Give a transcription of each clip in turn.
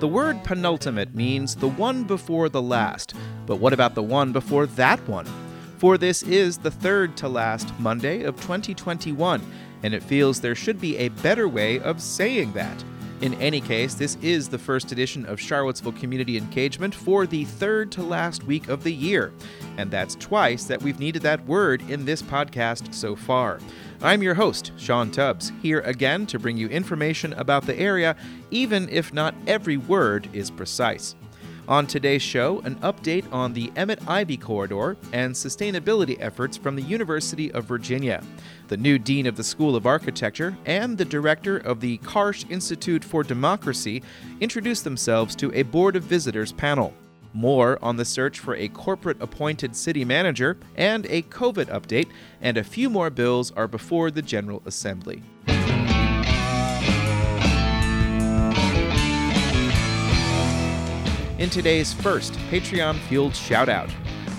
The word penultimate means the one before the last, but what about the one before that one? For this is the third to last Monday of 2021, and it feels there should be a better way of saying that. In any case, this is the first edition of Charlottesville Community Engagement for the third to last week of the year. And that's twice that we've needed that word in this podcast so far. I'm your host, Sean Tubbs, here again to bring you information about the area, even if not every word is precise. On today's show, an update on the Emmet Ivy Corridor and sustainability efforts from the University of Virginia. The new Dean of the School of Architecture and the Director of the Karsh Institute for Democracy introduce themselves to a Board of Visitors panel. More on the search for a corporate appointed city manager and a COVID update, and a few more bills are before the General Assembly. In today's first Patreon fueled shoutout,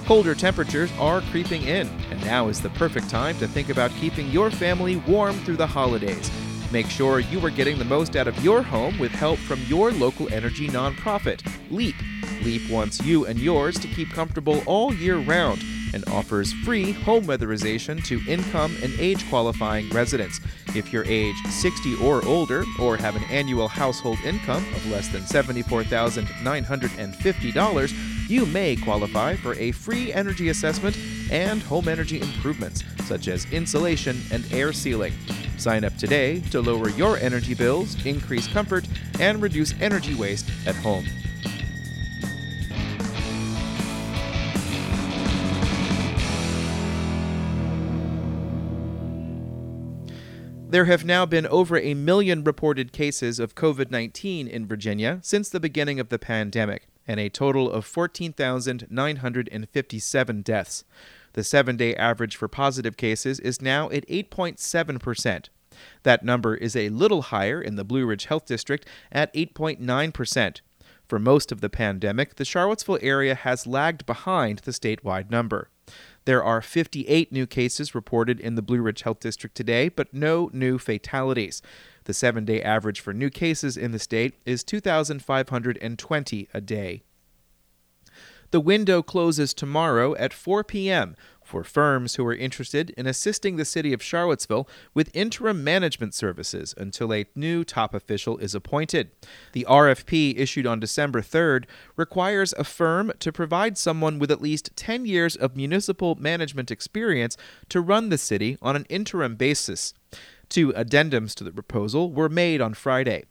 colder temperatures are creeping in, and now is the perfect time to think about keeping your family warm through the holidays. Make sure you are getting the most out of your home with help from your local energy nonprofit, LEAP. LEAP wants you and yours to keep comfortable all year round and offers free home weatherization to income and age qualifying residents. If you're age 60 or older or have an annual household income of less than $74,950, you may qualify for a free energy assessment and home energy improvements, such as insulation and air sealing. Sign up today to lower your energy bills, increase comfort, and reduce energy waste at home. There have now been over a million reported cases of COVID 19 in Virginia since the beginning of the pandemic, and a total of 14,957 deaths. The seven day average for positive cases is now at 8.7%. That number is a little higher in the Blue Ridge Health District at 8.9%. For most of the pandemic, the Charlottesville area has lagged behind the statewide number. There are 58 new cases reported in the Blue Ridge Health District today, but no new fatalities. The seven day average for new cases in the state is 2,520 a day. The window closes tomorrow at 4 p.m for firms who are interested in assisting the city of Charlottesville with interim management services until a new top official is appointed. The RFP issued on December 3rd requires a firm to provide someone with at least 10 years of municipal management experience to run the city on an interim basis. Two addendums to the proposal were made on Friday.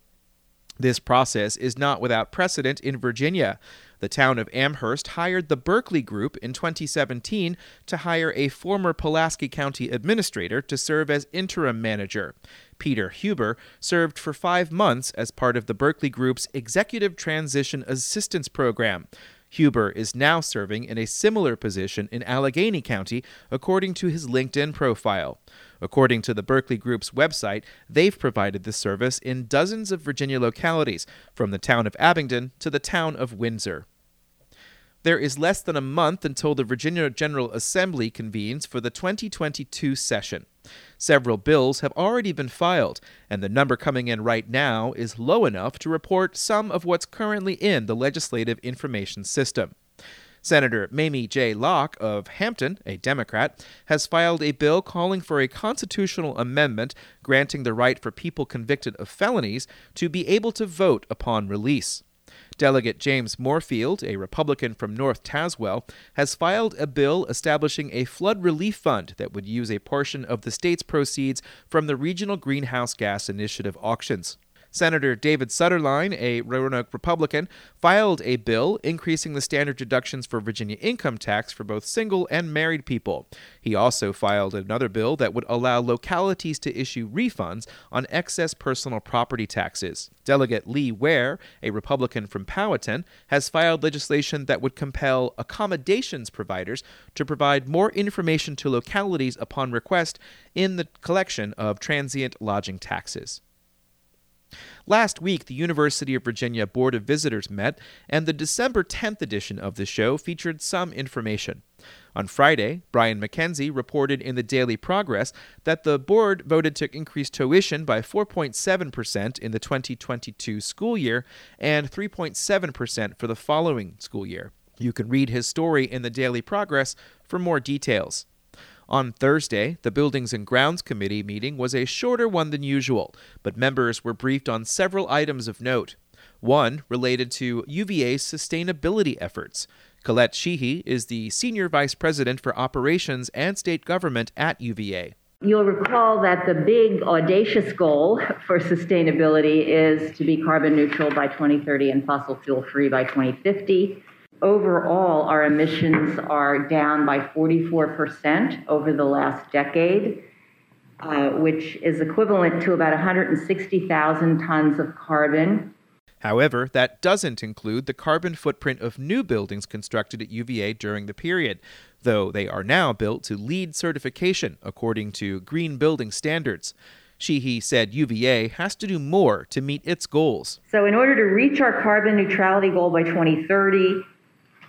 This process is not without precedent in Virginia. The town of Amherst hired the Berkeley Group in 2017 to hire a former Pulaski County administrator to serve as interim manager. Peter Huber served for five months as part of the Berkeley Group's Executive Transition Assistance Program. Huber is now serving in a similar position in Alleghany County, according to his LinkedIn profile. According to the Berkeley Group's website, they've provided this service in dozens of Virginia localities, from the town of Abingdon to the town of Windsor. There is less than a month until the Virginia General Assembly convenes for the 2022 session. Several bills have already been filed, and the number coming in right now is low enough to report some of what's currently in the legislative information system. Senator Mamie J. Locke of Hampton, a Democrat, has filed a bill calling for a constitutional amendment granting the right for people convicted of felonies to be able to vote upon release. Delegate James Morefield, a Republican from North Tazewell, has filed a bill establishing a flood relief fund that would use a portion of the state's proceeds from the Regional Greenhouse Gas Initiative auctions. Senator David Suetterlein, a Roanoke Republican, filed a bill increasing the standard deductions for Virginia income tax for both single and married people. He also filed another bill that would allow localities to issue refunds on excess personal property taxes. Delegate Lee Ware, a Republican from Powhatan, has filed legislation that would compel accommodations providers to provide more information to localities upon request in the collection of transient lodging taxes. Last week, the University of Virginia Board of Visitors met, and the December 10th edition of the show featured some information. On Friday, Bryan McKenzie reported in the Daily Progress that the board voted to increase tuition by 4.7% in the 2022 school year and 3.7% for the following school year. You can read his story in the Daily Progress for more details. On Thursday, the Buildings and Grounds Committee meeting was a shorter one than usual, but members were briefed on several items of note. One related to UVA's sustainability efforts. Colette Sheehy is the Senior Vice President for Operations and State Government at UVA. You'll recall that the big audacious goal for sustainability is to be carbon neutral by 2030 and fossil fuel free by 2050. Overall, our emissions are down by 44% over the last decade, uh, which is equivalent to about 160,000 tons of carbon However, that doesn't include the carbon footprint of new buildings constructed at UVA during the period, though they are now built to LEED certification according to green building standards. Sheehy said UVA has to do more to meet its goals. So, in order to reach our carbon neutrality goal by 2030,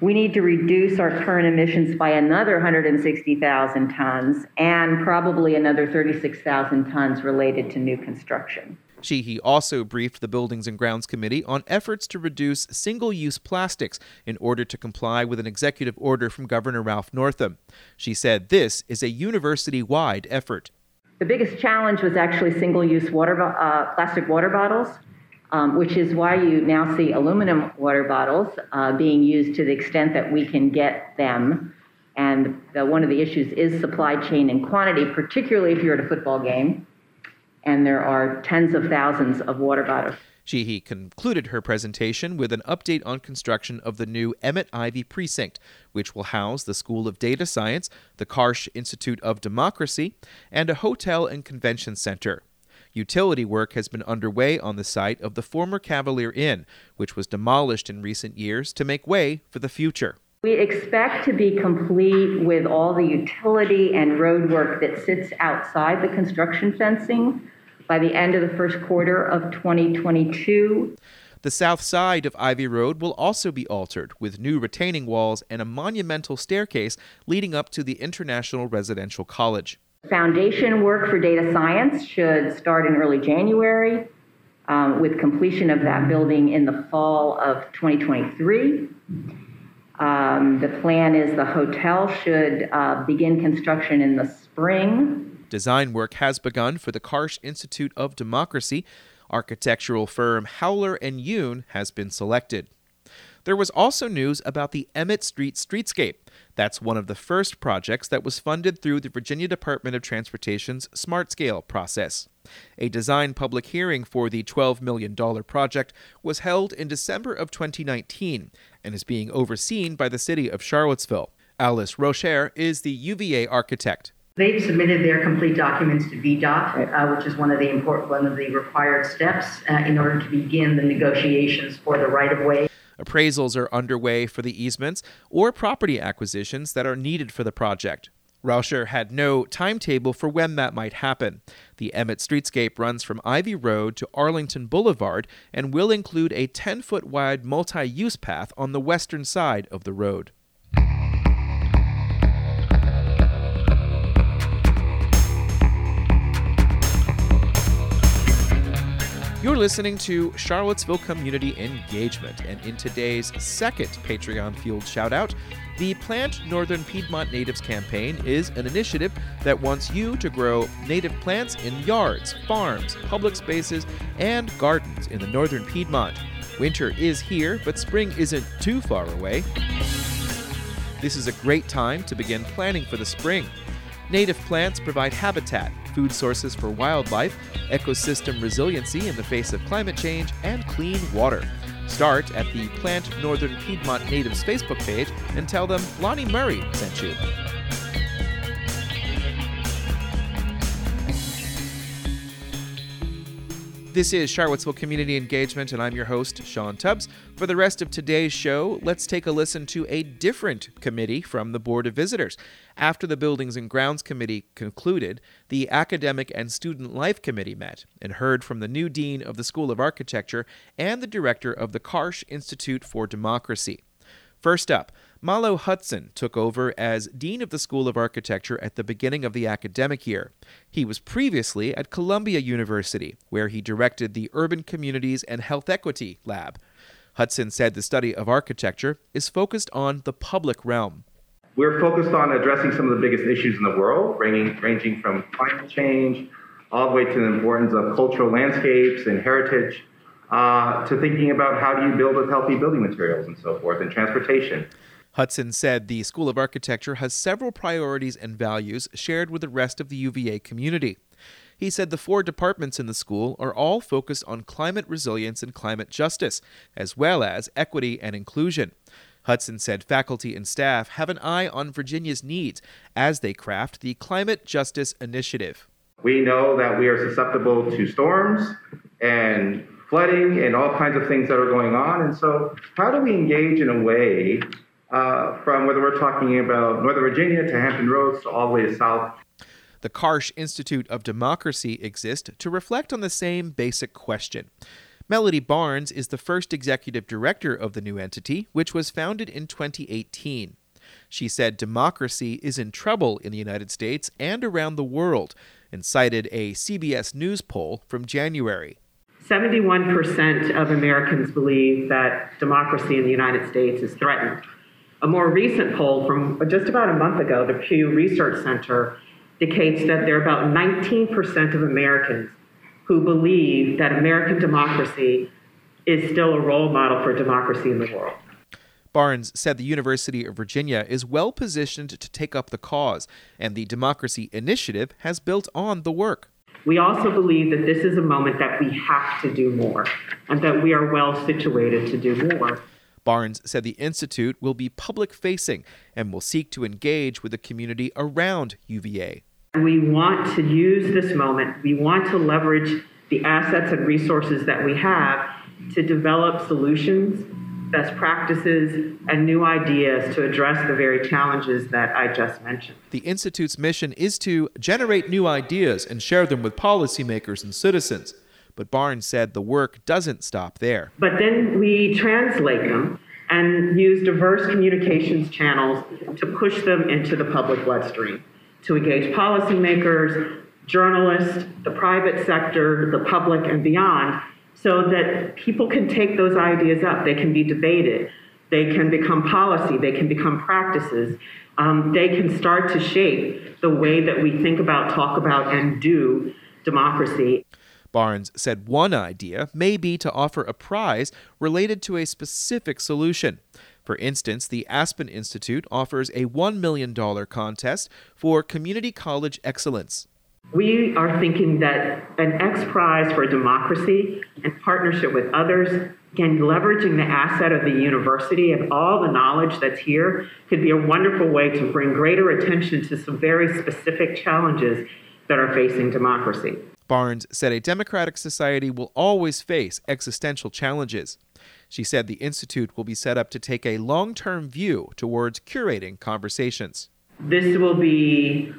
we need to reduce our current emissions by another 160,000 tons and probably another 36,000 tons related to new construction. Sheehy also briefed the Buildings and Grounds Committee on efforts to reduce single use plastics in order to comply with an executive order from Governor Ralph Northam. She said this is a university wide effort. The biggest challenge was actually single use water, uh, plastic water bottles. Um, which is why you now see aluminum water bottles uh, being used to the extent that we can get them. And the, one of the issues is supply chain and quantity, particularly if you're at a football game and there are tens of thousands of water bottles. Sheehy concluded her presentation with an update on construction of the new Emmet Ivy Precinct, which will house the School of Data Science, the Karsh Institute of Democracy, and a hotel and convention center. Utility work has been underway on the site of the former Cavalier Inn, which was demolished in recent years to make way for the future. We expect to be complete with all the utility and road work that sits outside the construction fencing by the end of the first quarter of 2022. The south side of Ivy Road will also be altered with new retaining walls and a monumental staircase leading up to the International Residential College. Foundation work for data science should start in early January, um, with completion of that building in the fall of 2023. Um, the plan is the hotel should uh, begin construction in the spring. Design work has begun for the Karsh Institute of Democracy. Architectural firm Howeler and Yoon has been selected. There was also news about the Emmet Street Streetscape. That's one of the first projects that was funded through the Virginia Department of Transportation's Smart Scale process. A design public hearing for the $12 million project was held in December of 2019 and is being overseen by the city of Charlottesville. Alice Raucher is the UVA architect. They've submitted their complete documents to VDOT, uh, which is one of the important, one of the required steps uh, in order to begin the negotiations for the right of way. Appraisals are underway for the easements or property acquisitions that are needed for the project. Raucher had no timetable for when that might happen. The Emmet Streetscape runs from Ivy Road to Arlington Boulevard and will include a 10 foot wide multi use path on the western side of the road. Listening to Charlottesville Community Engagement, and in today's second Patreon fueled shoutout, the Plant Northern Piedmont Natives campaign is an initiative that wants you to grow native plants in yards, farms, public spaces, and gardens in the northern Piedmont. Winter is here, but spring isn't too far away. This is a great time to begin planning for the spring. Native plants provide habitat, food sources for wildlife, ecosystem resiliency in the face of climate change, and clean water. Start at the Plant Northern Piedmont Natives Facebook page and tell them Lonnie Murray sent you. This is Charlottesville Community Engagement, and I'm your host, Sean Tubbs. For the rest of today's show, let's take a listen to a different committee from the Board of Visitors. After the Buildings and Grounds Committee concluded, the Academic and Student Life Committee met and heard from the new Dean of the School of Architecture and the Director of the Karsh Institute for Democracy. First up, Malo Hutson took over as Dean of the School of Architecture at the beginning of the academic year. He was previously at Columbia University, where he directed the Urban Communities and Health Equity Lab. Hutson said the study of architecture is focused on the public realm. We're focused on addressing some of the biggest issues in the world, ranging, ranging from climate change all the way to the importance of cultural landscapes and heritage, uh, to thinking about how do you build with healthy building materials and so forth, and transportation. Hutson said the School of Architecture has several priorities and values shared with the rest of the UVA community. He said the four departments in the school are all focused on climate resilience and climate justice, as well as equity and inclusion. Hutson said faculty and staff have an eye on Virginia's needs as they craft the Climate Justice Initiative. We know that we are susceptible to storms and flooding and all kinds of things that are going on. And so, how do we engage in a way uh, from whether we're talking about Northern Virginia to Hampton Roads to all the way to South. The Karsh Institute of Democracy exists to reflect on the same basic question. Melody Barnes is the first executive director of the new entity, which was founded in 2018. She said democracy is in trouble in the United States and around the world, and cited a CBS News poll from January. 71% of Americans believe that democracy in the United States is threatened. A more recent poll from just about a month ago, the Pew Research Center indicates that there are about 19% of Americans who believe that American democracy is still a role model for democracy in the world. Barnes said the University of Virginia is well positioned to take up the cause, and the Democracy Initiative has built on the work. We also believe that this is a moment that we have to do more and that we are well situated to do more. Barnes said the Institute will be public facing and will seek to engage with the community around UVA. We want to use this moment, we want to leverage the assets and resources that we have to develop solutions, best practices, and new ideas to address the very challenges that I just mentioned. The Institute's mission is to generate new ideas and share them with policymakers and citizens. But Barnes said the work doesn't stop there. But then we translate them and use diverse communications channels to push them into the public bloodstream, to engage policymakers, journalists, the private sector, the public, and beyond, so that people can take those ideas up. They can be debated. They can become policy. They can become practices. Um, they can start to shape the way that we think about, talk about, and do democracy. Barnes said one idea may be to offer a prize related to a specific solution. For instance, the Aspen Institute offers a $1 million contest for community college excellence. We are thinking that an X Prize for Democracy and partnership with others, again, leveraging the asset of the university and all the knowledge that's here, could be a wonderful way to bring greater attention to some very specific challenges that are facing democracy. Barnes said a democratic society will always face existential challenges. She said the Institute will be set up to take a long term view towards curating conversations. This will be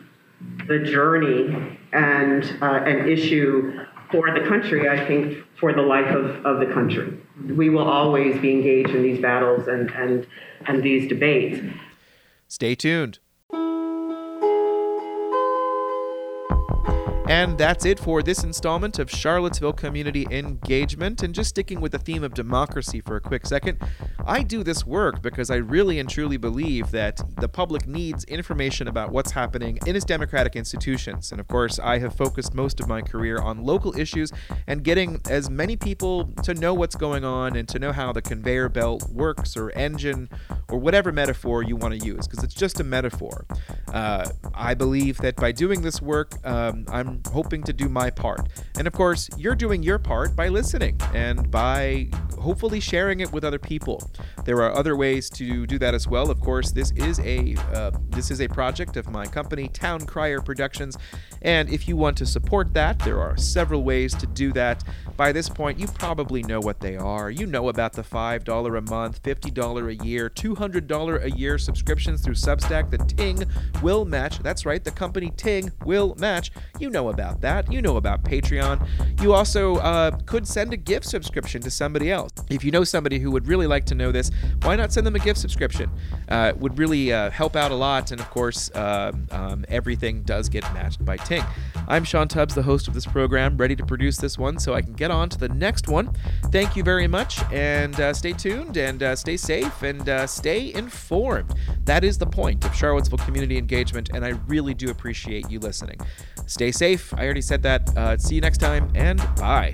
the journey and uh, an issue for the country, I think, for the life of, of the country. We will always be engaged in these battles and, and, and these debates. Stay tuned. And that's it for this installment of Charlottesville Community Engagement. And just sticking with the theme of democracy for a quick second, I do this work because I really and truly believe that the public needs information about what's happening in its democratic institutions. And of course, I have focused most of my career on local issues and getting as many people to know what's going on and to know how the conveyor belt works or engine or whatever metaphor you want to use, because it's just a metaphor. Uh, I believe that by doing this work, um, I'm hoping to do my part. And of course, you're doing your part by listening and by hopefully sharing it with other people. There are other ways to do that as well. Of course, this is a uh, this is a project of my company, Town Crier Productions, and if you want to support that, there are several ways to do that. By this point, you probably know what they are. You know about the $5 a month, $50 a year, $200 a year subscriptions through Substack the Ting will match. That's right, the company Ting will match. You know about that. You know about Patreon. You also uh, could send a gift subscription to somebody else. If you know somebody who would really like to know this, why not send them a gift subscription? Uh, it would really uh, help out a lot. And of course, uh, um, everything does get matched by Ting. I'm Sean Tubbs, the host of this program, ready to produce this one so I can get on to the next one. Thank you very much, and uh, stay tuned, and uh, stay safe, and uh, stay informed. That is the point of Charlottesville community engagement, and I really do appreciate you listening. Stay safe. I already said that. Uh, see you next time, and bye.